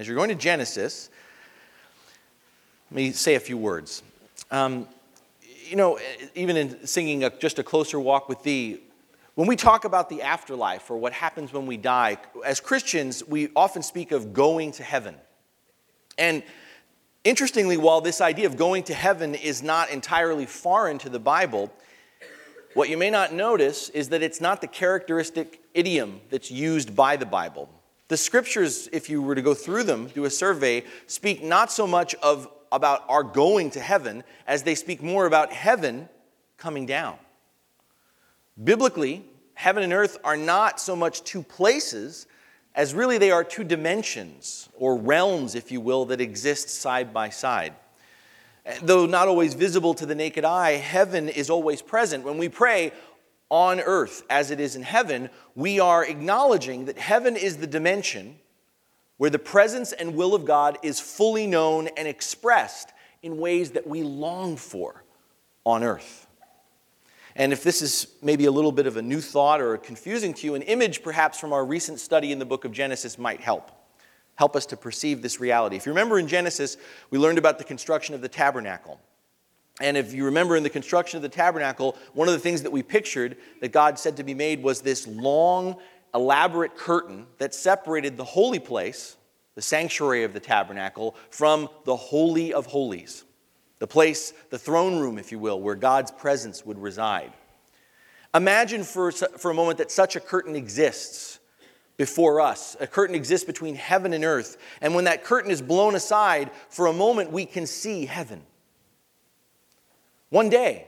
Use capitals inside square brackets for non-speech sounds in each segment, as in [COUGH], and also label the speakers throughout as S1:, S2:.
S1: As you're going to Genesis, let me say a few words. Um, you know, even in singing a, just a closer walk with thee, when we talk about the afterlife or what happens when we die, as Christians, we often speak of going to heaven. And interestingly, while this idea of going to heaven is not entirely foreign to the Bible, what you may not notice is that it's not the characteristic idiom that's used by the Bible. The scriptures, if you were to go through them, do a survey, speak not so much of about our going to heaven as they speak more about heaven coming down. Biblically, heaven and earth are not so much two places as really they are two dimensions or realms, if you will, that exist side by side. Though not always visible to the naked eye, heaven is always present. When we pray on earth as it is in heaven, we are acknowledging that heaven is the dimension where the presence and will of God is fully known and expressed in ways that we long for on earth. And if this is maybe a little bit of a new thought or confusing to you, an image perhaps from our recent study in the book of Genesis might help. Help us to perceive this reality. If you remember in Genesis, we learned about the construction of the tabernacle. And if you remember in the construction of the tabernacle, one of the things that we pictured that God said to be made was this long, elaborate curtain that separated the holy place, the sanctuary of the tabernacle, from the Holy of Holies the place, the throne room, if you will, where God's presence would reside. Imagine for, for a moment that such a curtain exists before us. A curtain exists between heaven and earth. And when that curtain is blown aside, for a moment we can see heaven. One day,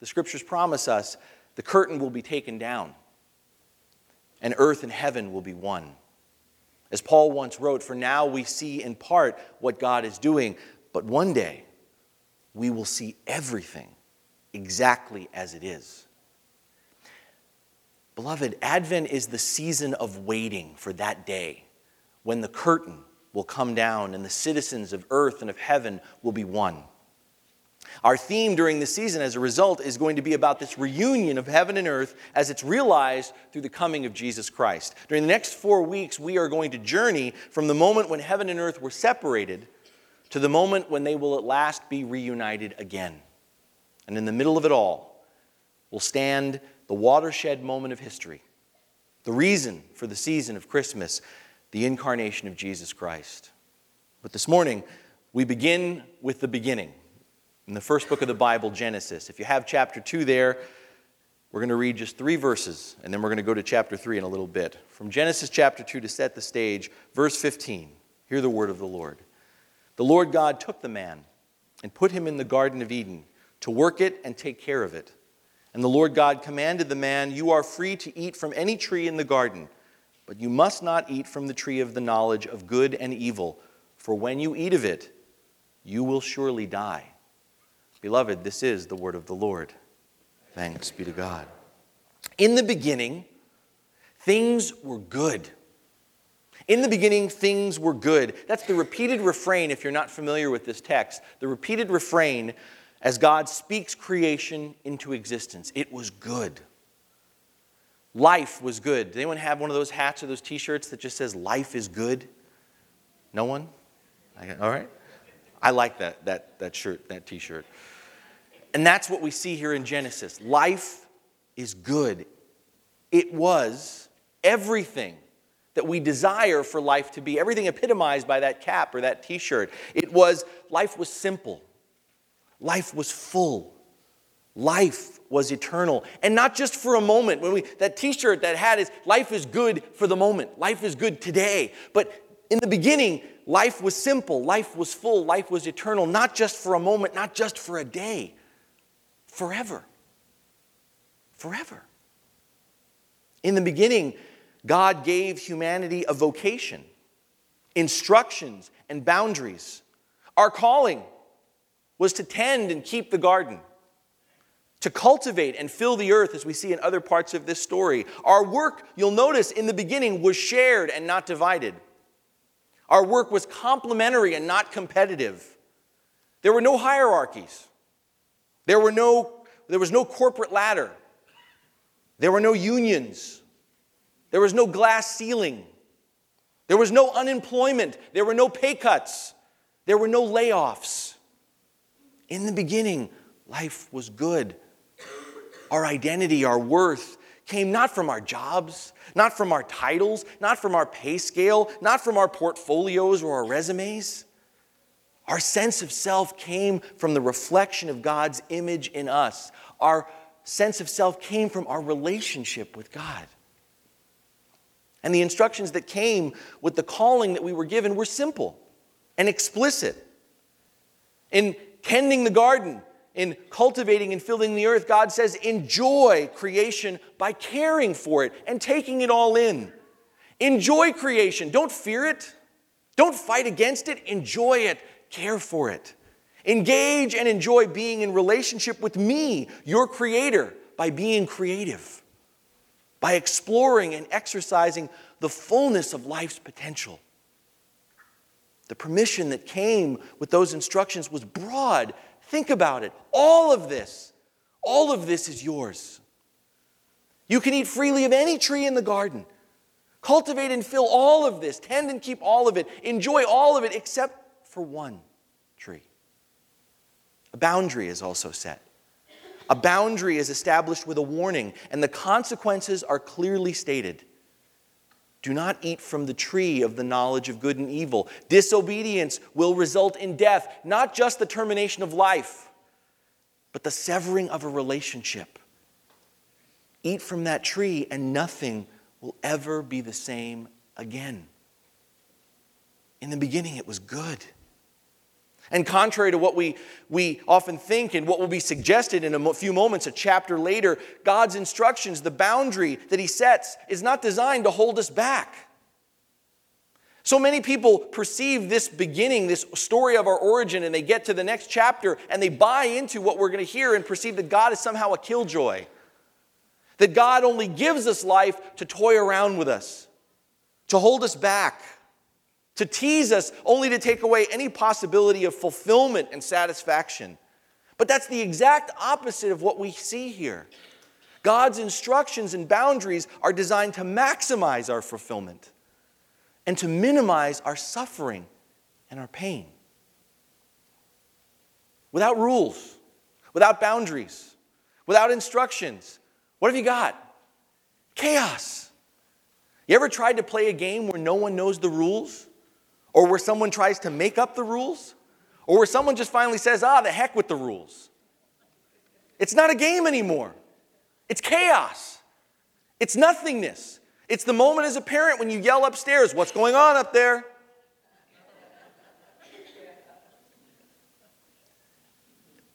S1: the scriptures promise us, the curtain will be taken down, and earth and heaven will be one. As Paul once wrote, For now we see in part what God is doing, but one day, we will see everything exactly as it is. Beloved, Advent is the season of waiting for that day when the curtain will come down and the citizens of earth and of heaven will be one. Our theme during the season, as a result, is going to be about this reunion of heaven and earth as it's realized through the coming of Jesus Christ. During the next four weeks, we are going to journey from the moment when heaven and earth were separated to the moment when they will at last be reunited again. And in the middle of it all will stand the watershed moment of history, the reason for the season of Christmas, the incarnation of Jesus Christ. But this morning, we begin with the beginning in the first book of the Bible, Genesis. If you have chapter 2 there, we're going to read just three verses, and then we're going to go to chapter 3 in a little bit. From Genesis chapter 2 to set the stage, verse 15. Hear the word of the Lord. The Lord God took the man and put him in the Garden of Eden to work it and take care of it. And the Lord God commanded the man, You are free to eat from any tree in the garden, but you must not eat from the tree of the knowledge of good and evil, for when you eat of it, you will surely die. Beloved, this is the word of the Lord. Thanks be to God. In the beginning, things were good. In the beginning, things were good. That's the repeated refrain, if you're not familiar with this text. The repeated refrain as God speaks creation into existence. It was good. Life was good. Does anyone have one of those hats or those t shirts that just says, Life is good? No one? All right. I like that, that, that shirt, that t shirt. And that's what we see here in Genesis. Life is good. It was everything that we desire for life to be. Everything epitomized by that cap or that t shirt. It was, life was simple, life was full, life was eternal. And not just for a moment. When we, that t shirt that had is, life is good for the moment, life is good today. But in the beginning, life was simple, life was full, life was eternal, not just for a moment, not just for a day, forever. Forever. In the beginning, God gave humanity a vocation, instructions, and boundaries. Our calling was to tend and keep the garden, to cultivate and fill the earth, as we see in other parts of this story. Our work, you'll notice in the beginning, was shared and not divided. Our work was complementary and not competitive. There were no hierarchies. There, were no, there was no corporate ladder. There were no unions. There was no glass ceiling. There was no unemployment. There were no pay cuts. There were no layoffs. In the beginning, life was good. Our identity, our worth came not from our jobs, not from our titles, not from our pay scale, not from our portfolios or our resumes. Our sense of self came from the reflection of God's image in us. Our sense of self came from our relationship with God. And the instructions that came with the calling that we were given were simple and explicit. In tending the garden, in cultivating and filling the earth, God says, enjoy creation by caring for it and taking it all in. Enjoy creation. Don't fear it. Don't fight against it. Enjoy it. Care for it. Engage and enjoy being in relationship with me, your creator, by being creative, by exploring and exercising the fullness of life's potential. The permission that came with those instructions was broad. Think about it. All of this, all of this is yours. You can eat freely of any tree in the garden. Cultivate and fill all of this. Tend and keep all of it. Enjoy all of it except for one tree. A boundary is also set. A boundary is established with a warning, and the consequences are clearly stated. Do not eat from the tree of the knowledge of good and evil. Disobedience will result in death, not just the termination of life, but the severing of a relationship. Eat from that tree, and nothing will ever be the same again. In the beginning, it was good. And contrary to what we, we often think and what will be suggested in a few moments, a chapter later, God's instructions, the boundary that He sets, is not designed to hold us back. So many people perceive this beginning, this story of our origin, and they get to the next chapter and they buy into what we're going to hear and perceive that God is somehow a killjoy. That God only gives us life to toy around with us, to hold us back to tease us only to take away any possibility of fulfillment and satisfaction. But that's the exact opposite of what we see here. God's instructions and boundaries are designed to maximize our fulfillment and to minimize our suffering and our pain. Without rules, without boundaries, without instructions, what have you got? Chaos. You ever tried to play a game where no one knows the rules? Or where someone tries to make up the rules? Or where someone just finally says, ah, the heck with the rules. It's not a game anymore. It's chaos. It's nothingness. It's the moment as a parent when you yell upstairs, What's going on up there?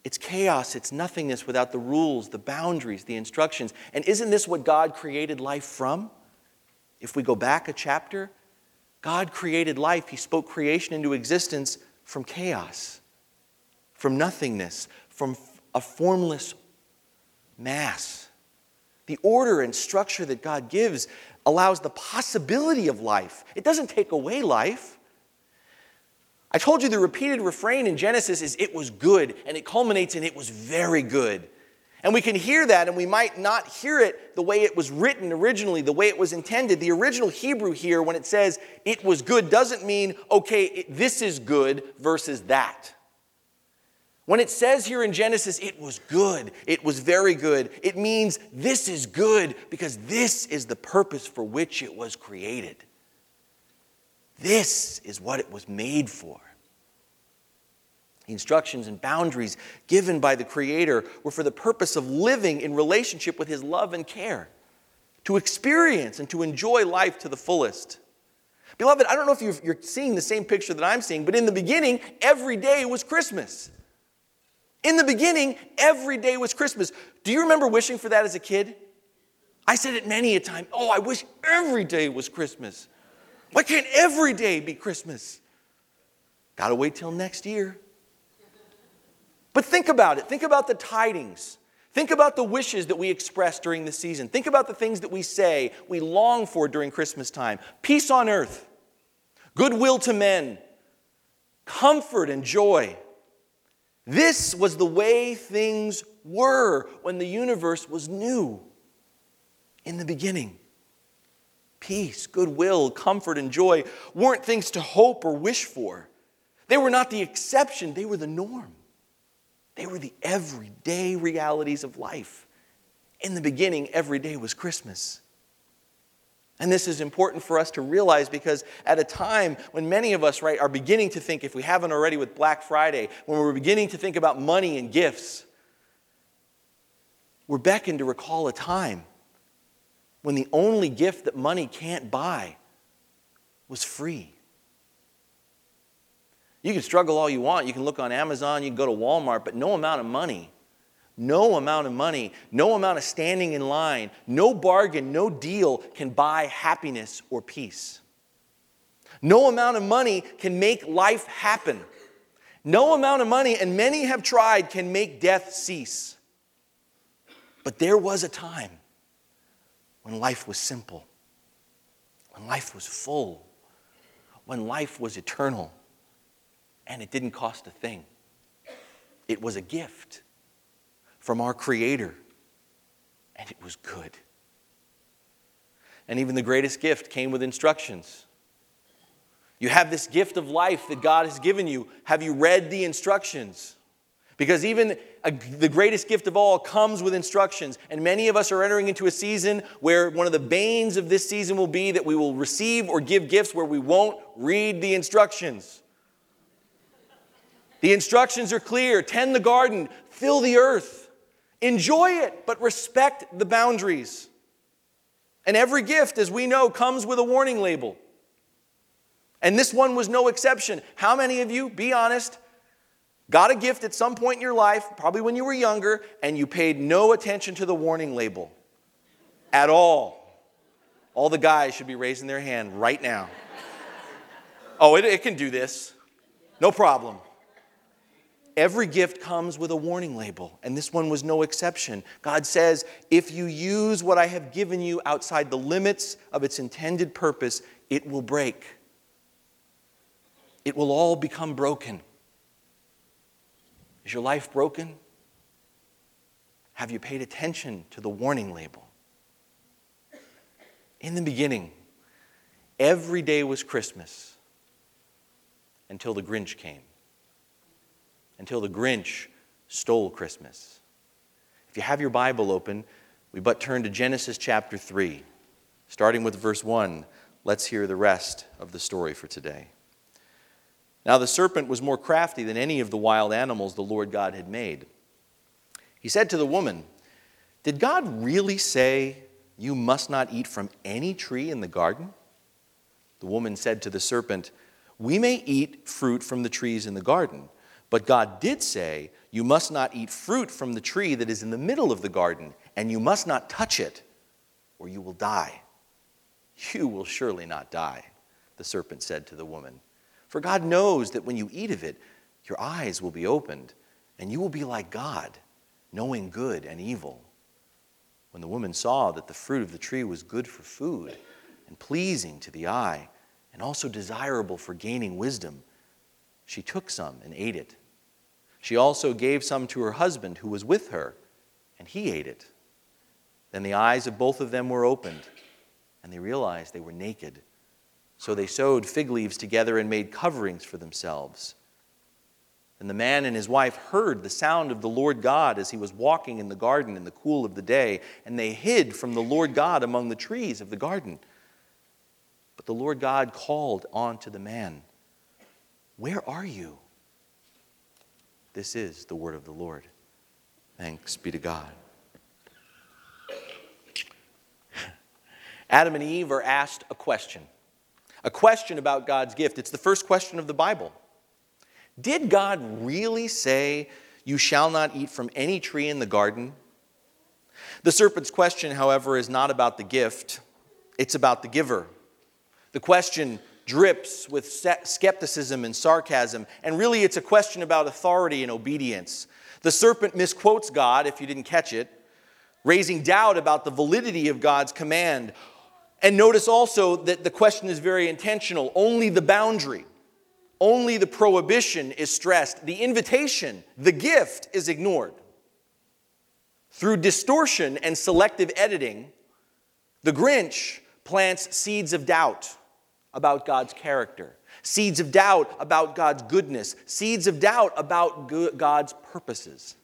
S1: It's chaos, it's nothingness without the rules, the boundaries, the instructions. And isn't this what God created life from? If we go back a chapter, God created life, He spoke creation into existence from chaos, from nothingness, from a formless mass. The order and structure that God gives allows the possibility of life, it doesn't take away life. I told you the repeated refrain in Genesis is it was good, and it culminates in it was very good. And we can hear that, and we might not hear it the way it was written originally, the way it was intended. The original Hebrew here, when it says it was good, doesn't mean, okay, it, this is good versus that. When it says here in Genesis, it was good, it was very good, it means this is good because this is the purpose for which it was created. This is what it was made for. The instructions and boundaries given by the Creator were for the purpose of living in relationship with His love and care, to experience and to enjoy life to the fullest. Beloved, I don't know if you're seeing the same picture that I'm seeing, but in the beginning, every day was Christmas. In the beginning, every day was Christmas. Do you remember wishing for that as a kid? I said it many a time. Oh, I wish every day was Christmas. Why can't every day be Christmas? Gotta wait till next year. But think about it. Think about the tidings. Think about the wishes that we express during the season. Think about the things that we say we long for during Christmas time peace on earth, goodwill to men, comfort and joy. This was the way things were when the universe was new in the beginning. peace, goodwill, comfort, and joy weren't things to hope or wish for. They were not the exception, they were the norm. They were the everyday realities of life. In the beginning, every day was Christmas. And this is important for us to realize because at a time when many of us, right, are beginning to think, if we haven't already with Black Friday, when we're beginning to think about money and gifts, we're beckoned to recall a time when the only gift that money can't buy was free. You can struggle all you want. You can look on Amazon, you can go to Walmart, but no amount of money no amount of money, no amount of standing in line, no bargain, no deal can buy happiness or peace. No amount of money can make life happen. No amount of money, and many have tried, can make death cease. But there was a time when life was simple, when life was full, when life was eternal, and it didn't cost a thing. It was a gift from our Creator, and it was good. And even the greatest gift came with instructions. You have this gift of life that God has given you. Have you read the instructions? Because even a, the greatest gift of all comes with instructions. And many of us are entering into a season where one of the banes of this season will be that we will receive or give gifts where we won't read the instructions. The instructions are clear tend the garden, fill the earth. Enjoy it, but respect the boundaries. And every gift, as we know, comes with a warning label. And this one was no exception. How many of you, be honest, got a gift at some point in your life, probably when you were younger, and you paid no attention to the warning label at all? All the guys should be raising their hand right now. Oh, it, it can do this. No problem. Every gift comes with a warning label, and this one was no exception. God says, if you use what I have given you outside the limits of its intended purpose, it will break. It will all become broken. Is your life broken? Have you paid attention to the warning label? In the beginning, every day was Christmas until the Grinch came until the Grinch stole Christmas. If you have your Bible open, we but turn to Genesis chapter 3. Starting with verse 1, let's hear the rest of the story for today. Now the serpent was more crafty than any of the wild animals the Lord God had made. He said to the woman, Did God really say, You must not eat from any tree in the garden? The woman said to the serpent, We may eat fruit from the trees in the garden. But God did say, You must not eat fruit from the tree that is in the middle of the garden, and you must not touch it, or you will die. You will surely not die, the serpent said to the woman. For God knows that when you eat of it, your eyes will be opened, and you will be like God, knowing good and evil. When the woman saw that the fruit of the tree was good for food, and pleasing to the eye, and also desirable for gaining wisdom, she took some and ate it. She also gave some to her husband who was with her, and he ate it. Then the eyes of both of them were opened, and they realized they were naked. So they sewed fig leaves together and made coverings for themselves. And the man and his wife heard the sound of the Lord God as he was walking in the garden in the cool of the day, and they hid from the Lord God among the trees of the garden. But the Lord God called on to the man. Where are you? This is the word of the Lord. Thanks be to God. Adam and Eve are asked a question, a question about God's gift. It's the first question of the Bible. Did God really say, You shall not eat from any tree in the garden? The serpent's question, however, is not about the gift, it's about the giver. The question drips with skepticism and sarcasm, and really it's a question about authority and obedience. The serpent misquotes God, if you didn't catch it, raising doubt about the validity of God's command. And notice also that the question is very intentional. Only the boundary, only the prohibition is stressed. The invitation, the gift, is ignored. Through distortion and selective editing, the Grinch plants seeds of doubt about God's character, seeds of doubt about God's goodness, seeds of doubt about God's purposes.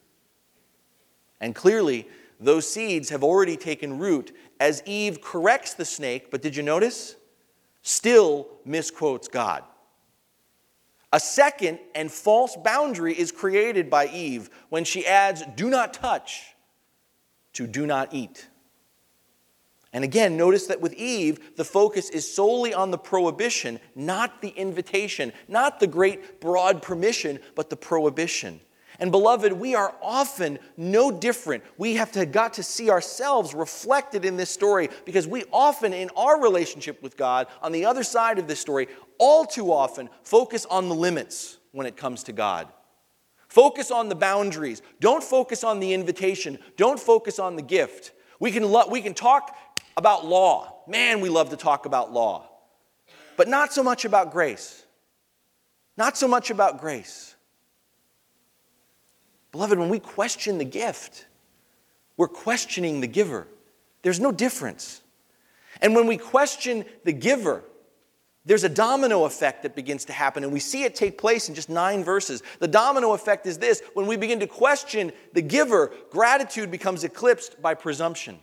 S1: And clearly, those seeds have already taken root as Eve corrects the snake, but did you notice? Still misquotes God. A second and false boundary is created by Eve when she adds, do not touch to do not eat. And again, notice that with Eve, the focus is solely on the prohibition, not the invitation, not the great broad permission, but the prohibition. And beloved, we are often no different. We have to, got to see ourselves reflected in this story because we often, in our relationship with God, on the other side of this story, all too often focus on the limits when it comes to God. Focus on the boundaries. Don't focus on the invitation. Don't focus on the gift. We can, lo- we can talk about law. Man, we love to talk about law. But not so much about grace. Not so much about grace. Beloved, when we question the gift, we're questioning the giver. There's no difference. And when we question the giver, there's a domino effect that begins to happen, and we see it take place in just nine verses. The domino effect is this when we begin to question the giver, gratitude becomes eclipsed by presumption.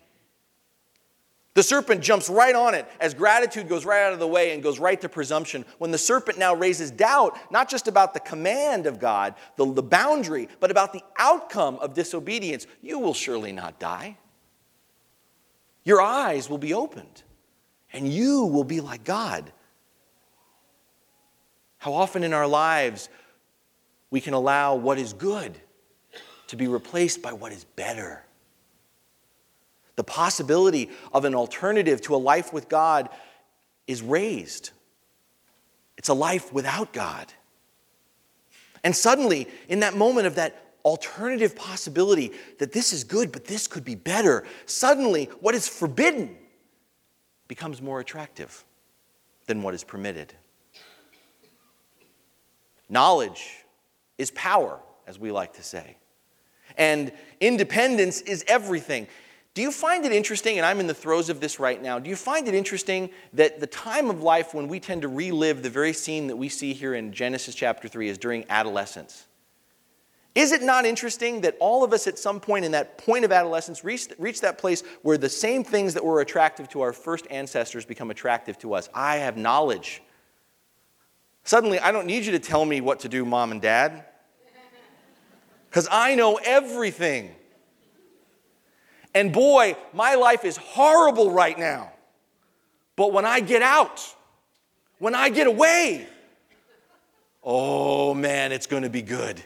S1: The serpent jumps right on it as gratitude goes right out of the way and goes right to presumption. When the serpent now raises doubt, not just about the command of God, the, the boundary, but about the outcome of disobedience, you will surely not die. Your eyes will be opened, and you will be like God. How often in our lives we can allow what is good to be replaced by what is better. The possibility of an alternative to a life with God is raised. It's a life without God. And suddenly, in that moment of that alternative possibility that this is good, but this could be better, suddenly what is forbidden becomes more attractive than what is permitted. Knowledge is power, as we like to say. And independence is everything. Do you find it interesting, and I'm in the throes of this right now, do you find it interesting that the time of life when we tend to relive the very scene that we see here in Genesis chapter 3 is during adolescence? Is it not interesting that all of us at some point in that point of adolescence reach, reach that place where the same things that were attractive to our first ancestors become attractive to us? I have knowledge. Suddenly, I don't need you to tell me what to do, mom and dad, because I know everything. And boy, my life is horrible right now. But when I get out, when I get away, oh man, it's going to be good.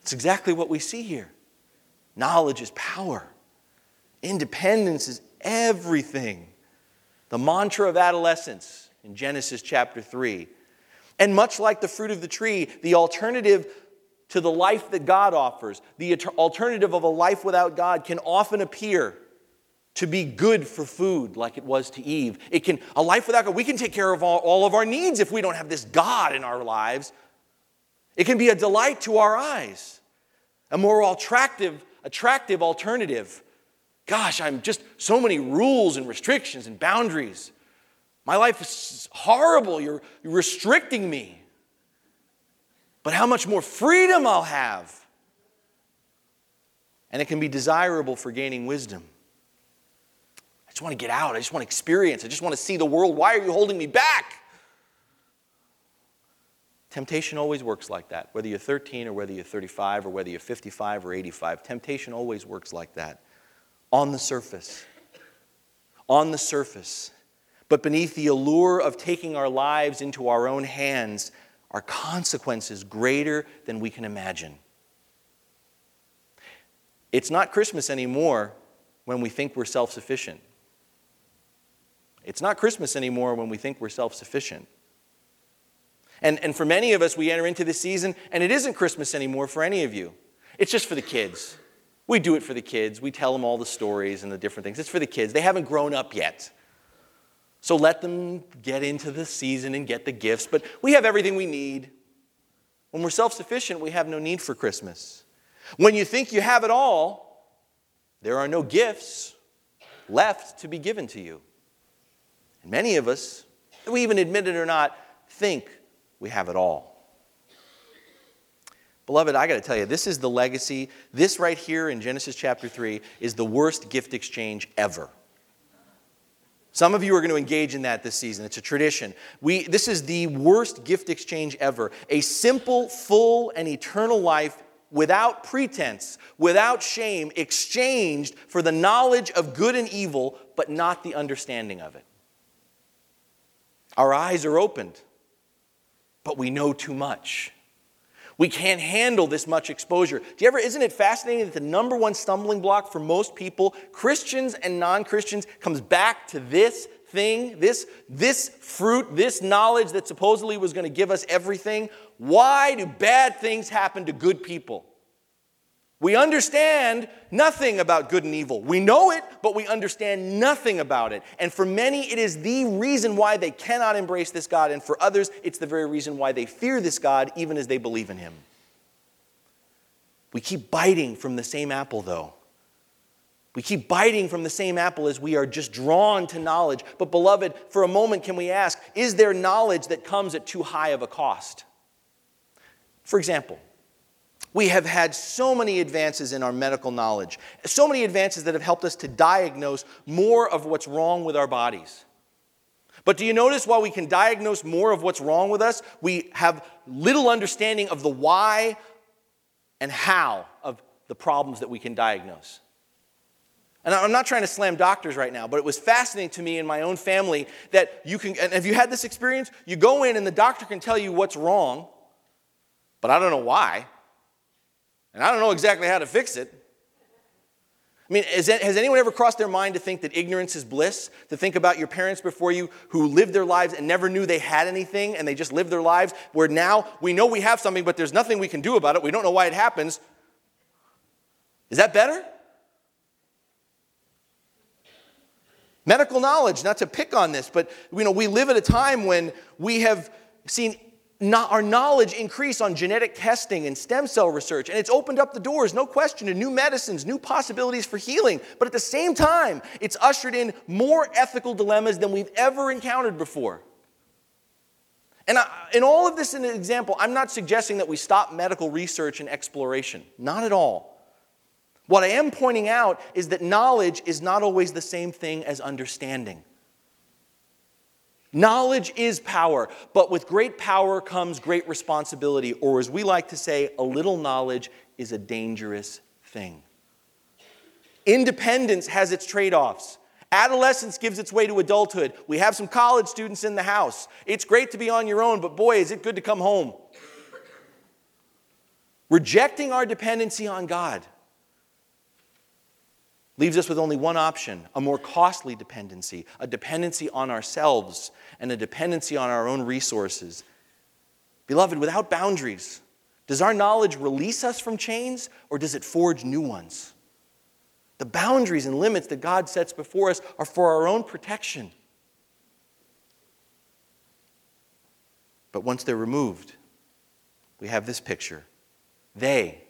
S1: It's exactly what we see here. Knowledge is power, independence is everything. The mantra of adolescence in Genesis chapter 3. And much like the fruit of the tree, the alternative to the life that God offers, the alternative of a life without God can often appear to be good for food like it was to Eve. It can a life without God, we can take care of all, all of our needs if we don't have this God in our lives. It can be a delight to our eyes. A more attractive attractive alternative. Gosh, I'm just so many rules and restrictions and boundaries. My life is horrible. You're, you're restricting me but how much more freedom I'll have. And it can be desirable for gaining wisdom. I just want to get out. I just want to experience. I just want to see the world. Why are you holding me back? Temptation always works like that. Whether you're 13 or whether you're 35 or whether you're 55 or 85, temptation always works like that. On the surface. On the surface. But beneath the allure of taking our lives into our own hands, are consequences greater than we can imagine. It's not Christmas anymore when we think we're self sufficient. It's not Christmas anymore when we think we're self sufficient. And, and for many of us, we enter into this season, and it isn't Christmas anymore for any of you. It's just for the kids. We do it for the kids. We tell them all the stories and the different things. It's for the kids. They haven't grown up yet. So let them get into the season and get the gifts. But we have everything we need. When we're self sufficient, we have no need for Christmas. When you think you have it all, there are no gifts. left to be given to you. And many of us, we even admit it or not, think we have it all. Beloved, I got to tell you, this is the legacy. This right here in Genesis chapter 3 is the worst gift exchange ever. Some of you are going to engage in that this season. It's a tradition. We, this is the worst gift exchange ever. A simple, full, and eternal life without pretense, without shame, exchanged for the knowledge of good and evil, but not the understanding of it. Our eyes are opened, but we know too much. We can't handle this much exposure. Do you ever, isn't it fascinating that the number one stumbling block for most people, Christians and non Christians, comes back to this thing, this, this fruit, this knowledge that supposedly was going to give us everything? Why do bad things happen to good people? We understand nothing about good and evil. We know it, but we understand nothing about it. And for many, it is the reason why they cannot embrace this God. And for others, it's the very reason why they fear this God, even as they believe in Him. We keep biting from the same apple, though. We keep biting from the same apple as we are just drawn to knowledge. But, beloved, for a moment, can we ask is there knowledge that comes at too high of a cost? For example, we have had so many advances in our medical knowledge, so many advances that have helped us to diagnose more of what's wrong with our bodies. But do you notice while we can diagnose more of what's wrong with us, we have little understanding of the why and how of the problems that we can diagnose? And I'm not trying to slam doctors right now, but it was fascinating to me in my own family that you can, and have you had this experience? You go in and the doctor can tell you what's wrong, but I don't know why. And I don't know exactly how to fix it. I mean, has anyone ever crossed their mind to think that ignorance is bliss? To think about your parents before you who lived their lives and never knew they had anything and they just lived their lives, where now we know we have something, but there's nothing we can do about it. We don't know why it happens. Is that better? Medical knowledge, not to pick on this, but you know, we live at a time when we have seen our knowledge increase on genetic testing and stem cell research, and it's opened up the doors, no question, to new medicines, new possibilities for healing. But at the same time, it's ushered in more ethical dilemmas than we've ever encountered before. And I, in all of this, in an example, I'm not suggesting that we stop medical research and exploration. Not at all. What I am pointing out is that knowledge is not always the same thing as understanding. Knowledge is power, but with great power comes great responsibility, or as we like to say, a little knowledge is a dangerous thing. Independence has its trade offs. Adolescence gives its way to adulthood. We have some college students in the house. It's great to be on your own, but boy, is it good to come home. Rejecting our dependency on God leaves us with only one option a more costly dependency, a dependency on ourselves and a dependency on our own resources. Beloved, without boundaries, does our knowledge release us from chains or does it forge new ones? The boundaries and limits that God sets before us are for our own protection. But once they're removed, we have this picture. They,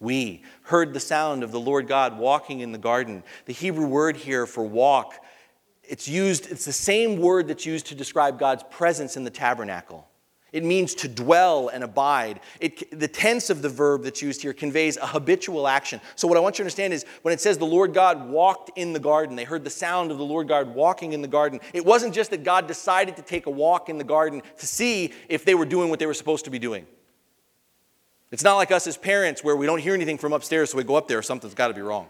S1: we heard the sound of the Lord God walking in the garden. The Hebrew word here for walk, it's used, it's the same word that's used to describe God's presence in the tabernacle. It means to dwell and abide. It, the tense of the verb that's used here conveys a habitual action. So, what I want you to understand is when it says the Lord God walked in the garden, they heard the sound of the Lord God walking in the garden. It wasn't just that God decided to take a walk in the garden to see if they were doing what they were supposed to be doing. It's not like us as parents where we don't hear anything from upstairs, so we go up there, something's got to be wrong.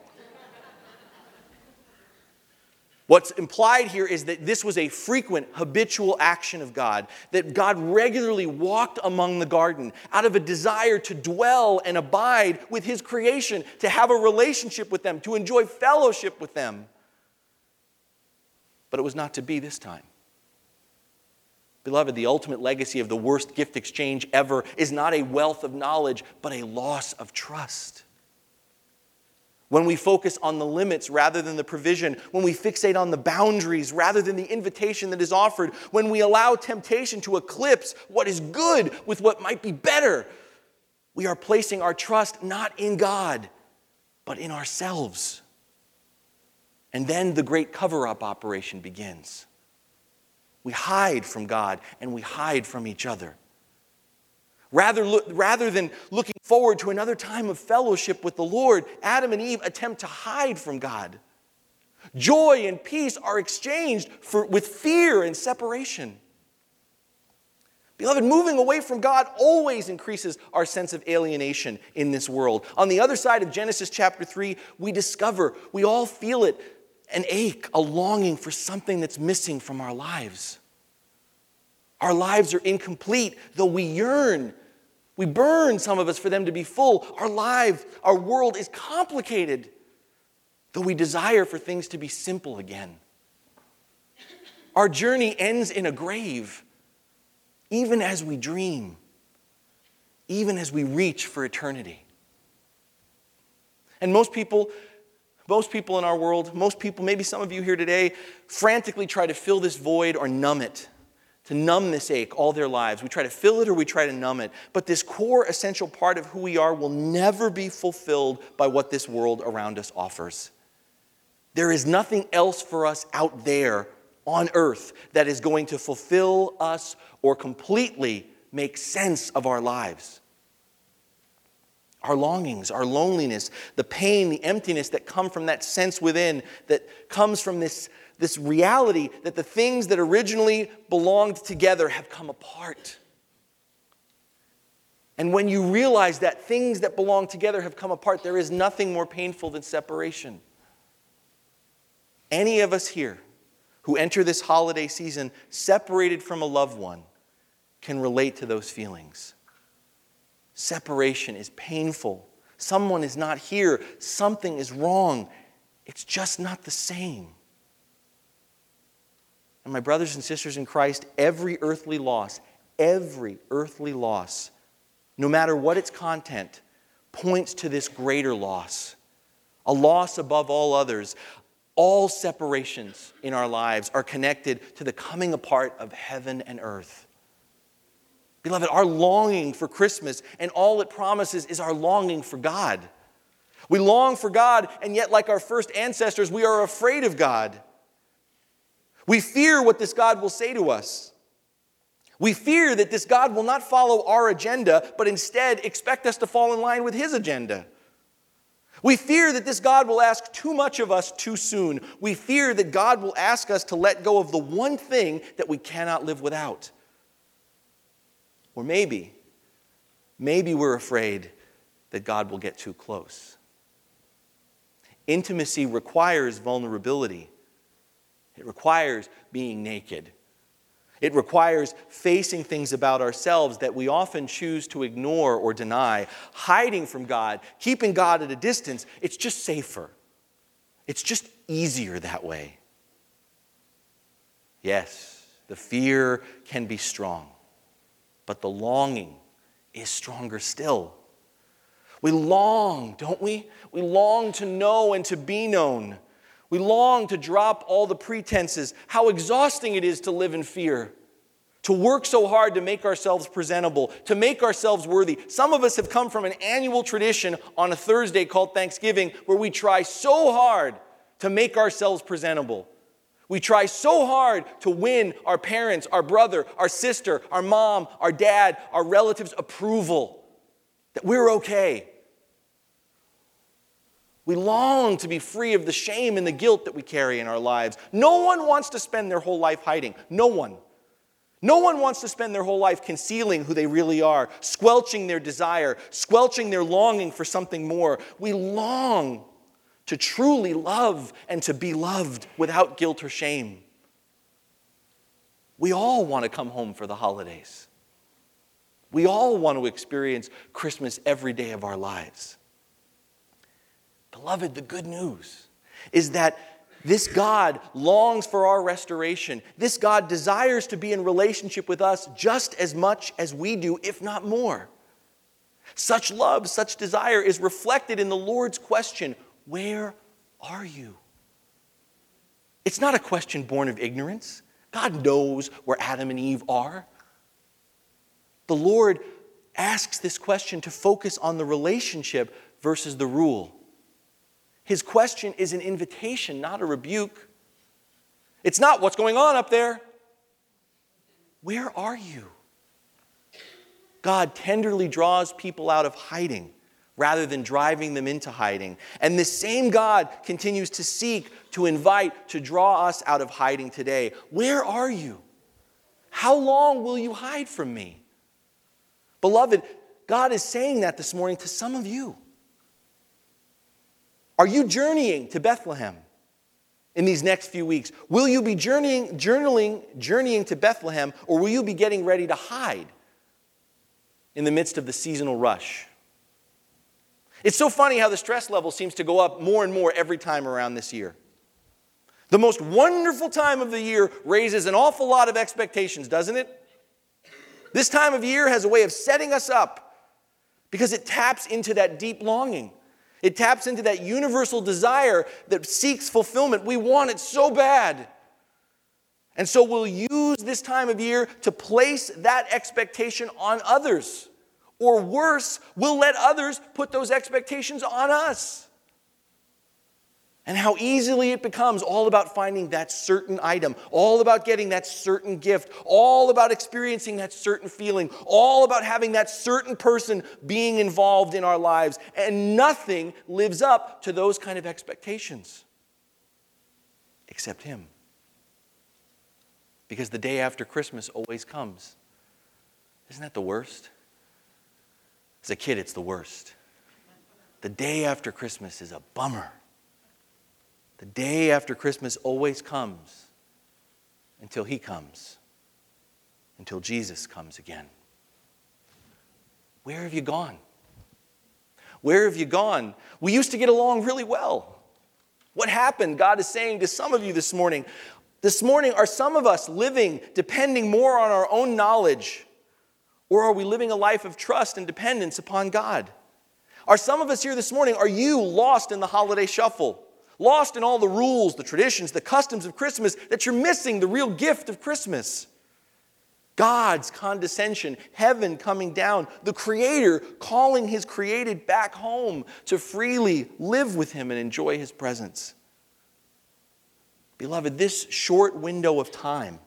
S1: What's implied here is that this was a frequent, habitual action of God, that God regularly walked among the garden out of a desire to dwell and abide with His creation, to have a relationship with them, to enjoy fellowship with them. But it was not to be this time. Beloved, the ultimate legacy of the worst gift exchange ever is not a wealth of knowledge, but a loss of trust. When we focus on the limits rather than the provision, when we fixate on the boundaries rather than the invitation that is offered, when we allow temptation to eclipse what is good with what might be better, we are placing our trust not in God, but in ourselves. And then the great cover up operation begins. We hide from God and we hide from each other. Rather, rather than looking forward to another time of fellowship with the Lord, Adam and Eve attempt to hide from God. Joy and peace are exchanged for, with fear and separation. Beloved, moving away from God always increases our sense of alienation in this world. On the other side of Genesis chapter 3, we discover, we all feel it, an ache, a longing for something that's missing from our lives. Our lives are incomplete, though we yearn. We burn, some of us, for them to be full. Our lives, our world is complicated, though we desire for things to be simple again. Our journey ends in a grave, even as we dream, even as we reach for eternity. And most people, most people in our world, most people, maybe some of you here today, frantically try to fill this void or numb it to numb this ache all their lives. We try to fill it or we try to numb it. But this core essential part of who we are will never be fulfilled by what this world around us offers. There is nothing else for us out there on earth that is going to fulfill us or completely make sense of our lives. Our longings, our loneliness, the pain, the emptiness that come from that sense within, that comes from this this reality that the things that originally belonged together have come apart. And when you realize that things that belong together have come apart, there is nothing more painful than separation. Any of us here who enter this holiday season separated from a loved one can relate to those feelings. Separation is painful. Someone is not here. Something is wrong. It's just not the same. And my brothers and sisters in Christ, every earthly loss, every earthly loss, no matter what its content, points to this greater loss, a loss above all others. All separations in our lives are connected to the coming apart of heaven and earth. Beloved, our longing for Christmas and all it promises is our longing for God. We long for God, and yet, like our first ancestors, we are afraid of God. We fear what this God will say to us. We fear that this God will not follow our agenda, but instead expect us to fall in line with his agenda. We fear that this God will ask too much of us too soon. We fear that God will ask us to let go of the one thing that we cannot live without. Or maybe, maybe we're afraid that God will get too close. Intimacy requires vulnerability. It requires being naked. It requires facing things about ourselves that we often choose to ignore or deny, hiding from God, keeping God at a distance. It's just safer. It's just easier that way. Yes, the fear can be strong, but the longing is stronger still. We long, don't we? We long to know and to be known. We long to drop all the pretenses, how exhausting it is to live in fear, to work so hard to make ourselves presentable, to make ourselves worthy. Some of us have come from an annual tradition on a Thursday called Thanksgiving where we try so hard to make ourselves presentable. We try so hard to win our parents, our brother, our sister, our mom, our dad, our relatives' approval that we're okay. We long to be free of the shame and the guilt that we carry in our lives. No one wants to spend their whole life hiding. No one. No one wants to spend their whole life concealing who they really are, squelching their desire, squelching their longing for something more. We long to truly love and to be loved without guilt or shame. We all want to come home for the holidays. We all want to experience Christmas every day of our lives. Beloved, the good news is that this God longs for our restoration. This God desires to be in relationship with us just as much as we do, if not more. Such love, such desire is reflected in the Lord's question Where are you? It's not a question born of ignorance. God knows where Adam and Eve are. The Lord asks this question to focus on the relationship versus the rule. His question is an invitation, not a rebuke. It's not what's going on up there. Where are you? God tenderly draws people out of hiding rather than driving them into hiding. And this same God continues to seek, to invite, to draw us out of hiding today. Where are you? How long will you hide from me? Beloved, God is saying that this morning to some of you. Are you journeying to Bethlehem in these next few weeks? Will you be journeying, journaling, journeying to Bethlehem, or will you be getting ready to hide in the midst of the seasonal rush? It's so funny how the stress level seems to go up more and more every time around this year. The most wonderful time of the year raises an awful lot of expectations, doesn't it? This time of year has a way of setting us up because it taps into that deep longing. It taps into that universal desire that seeks fulfillment. We want it so bad. And so we'll use this time of year to place that expectation on others. Or worse, we'll let others put those expectations on us. And how easily it becomes all about finding that certain item, all about getting that certain gift, all about experiencing that certain feeling, all about having that certain person being involved in our lives. And nothing lives up to those kind of expectations except Him. Because the day after Christmas always comes. Isn't that the worst? As a kid, it's the worst. The day after Christmas is a bummer. The day after Christmas always comes until He comes, until Jesus comes again. Where have you gone? Where have you gone? We used to get along really well. What happened? God is saying to some of you this morning. This morning, are some of us living depending more on our own knowledge or are we living a life of trust and dependence upon God? Are some of us here this morning, are you lost in the holiday shuffle? Lost in all the rules, the traditions, the customs of Christmas, that you're missing the real gift of Christmas? God's condescension, heaven coming down, the Creator calling His created back home to freely live with Him and enjoy His presence. Beloved, this short window of time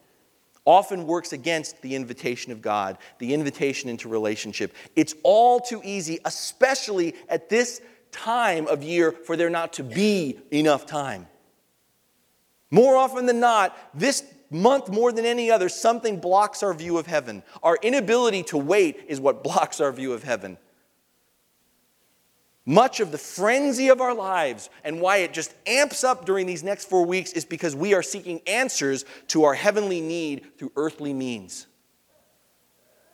S1: often works against the invitation of God, the invitation into relationship. It's all too easy, especially at this time of year, for there not to be enough time. More often than not, this month more than any other, something blocks our view of heaven. Our inability to wait is what [LAUGHS] blocks our view of heaven. Much of the frenzy of our lives and why it just amps up during these next four weeks is because we are seeking answers to our heavenly need through earthly means.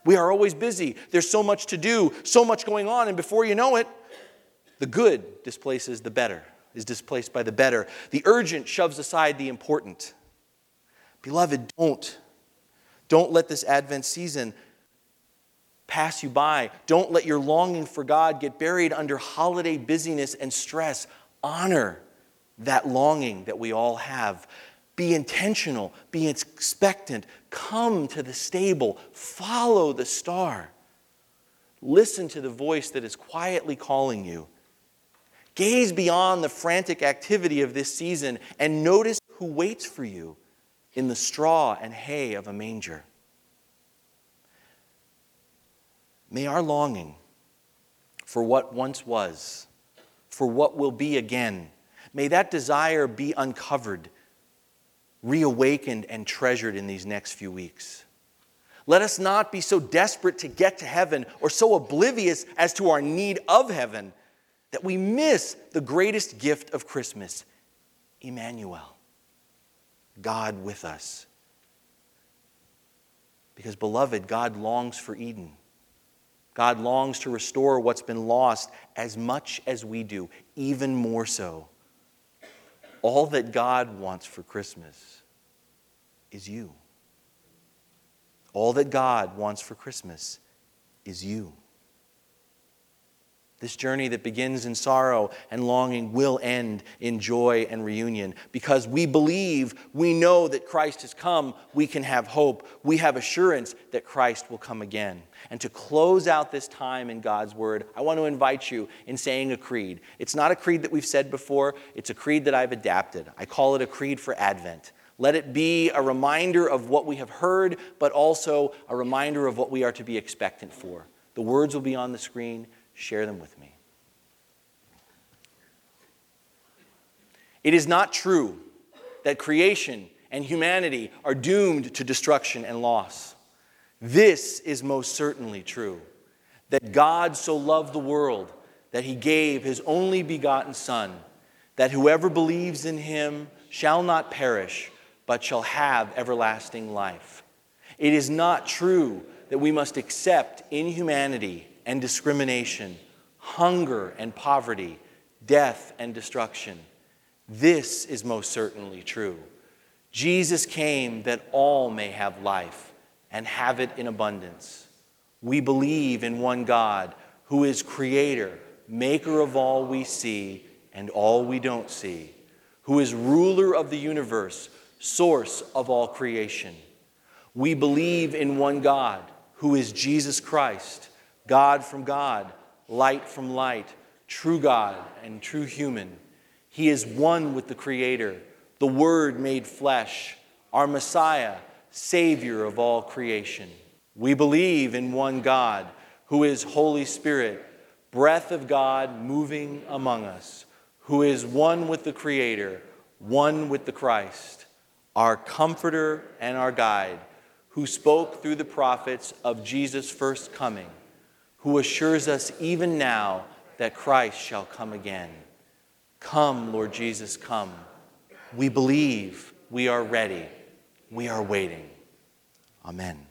S1: We are always busy. There's so much to do, so much going on, and before you know it, the good displaces the better, is displaced by the better. The urgent shoves aside the important. Beloved, don't. Don't let this Advent season pass you by. Don't let your longing for God get buried under holiday busyness and stress. Honor that longing that we all have. Be intentional, be expectant. Come to the stable, follow the star. Listen to the voice that is quietly calling you. Gaze beyond the frantic activity of this season and notice who waits for you in the straw and hay of a manger. May our longing for what once was, for what will be again, may that desire be uncovered, reawakened, and treasured in these next few weeks. Let us not be so desperate to get to heaven or so oblivious as to our need of heaven that we miss the greatest gift of Christmas Emmanuel, God with us. Because, beloved, God longs for Eden. God longs to restore what's been lost as much as we do, even more so. All that God wants for Christmas is you. All that God wants for Christmas is you. This journey that begins in sorrow and longing will end in joy and reunion. Because we believe, we know that Christ has come, we can have hope. We have assurance that Christ will come again. And to close out this time in God's Word, I want to invite you in saying a creed. It's not a creed that we've said before, it's a creed that I've adapted. I call it a creed for Advent. Let it be a reminder of what we have heard, but also a reminder of what we are to be expectant for. The words will be on the screen. Share them with me. It is not true that creation and humanity are doomed to destruction and loss. This is most certainly true that God so loved the world that he gave his only begotten Son, that whoever believes in him shall not perish, but shall have everlasting life. It is not true that we must accept inhumanity and discrimination, hunger and poverty, death and destruction. This is most certainly true. Jesus came that all may have life and have it in abundance. We believe in one God who is creator, maker of all we see and all we don't see, who is ruler of the universe, source of all creation. We believe in one God who is Jesus Christ God from God, light from light, true God and true human. He is one with the Creator, the Word made flesh, our Messiah, Savior of all creation. We believe in one God who is Holy Spirit, breath of God moving among us, who is one with the Creator, one with the Christ, our Comforter and our Guide, who spoke through the prophets of Jesus' first coming who assures us even now that Christ shall come again. Come, Lord Jesus, come. We believe, we are ready, we are waiting. Amen.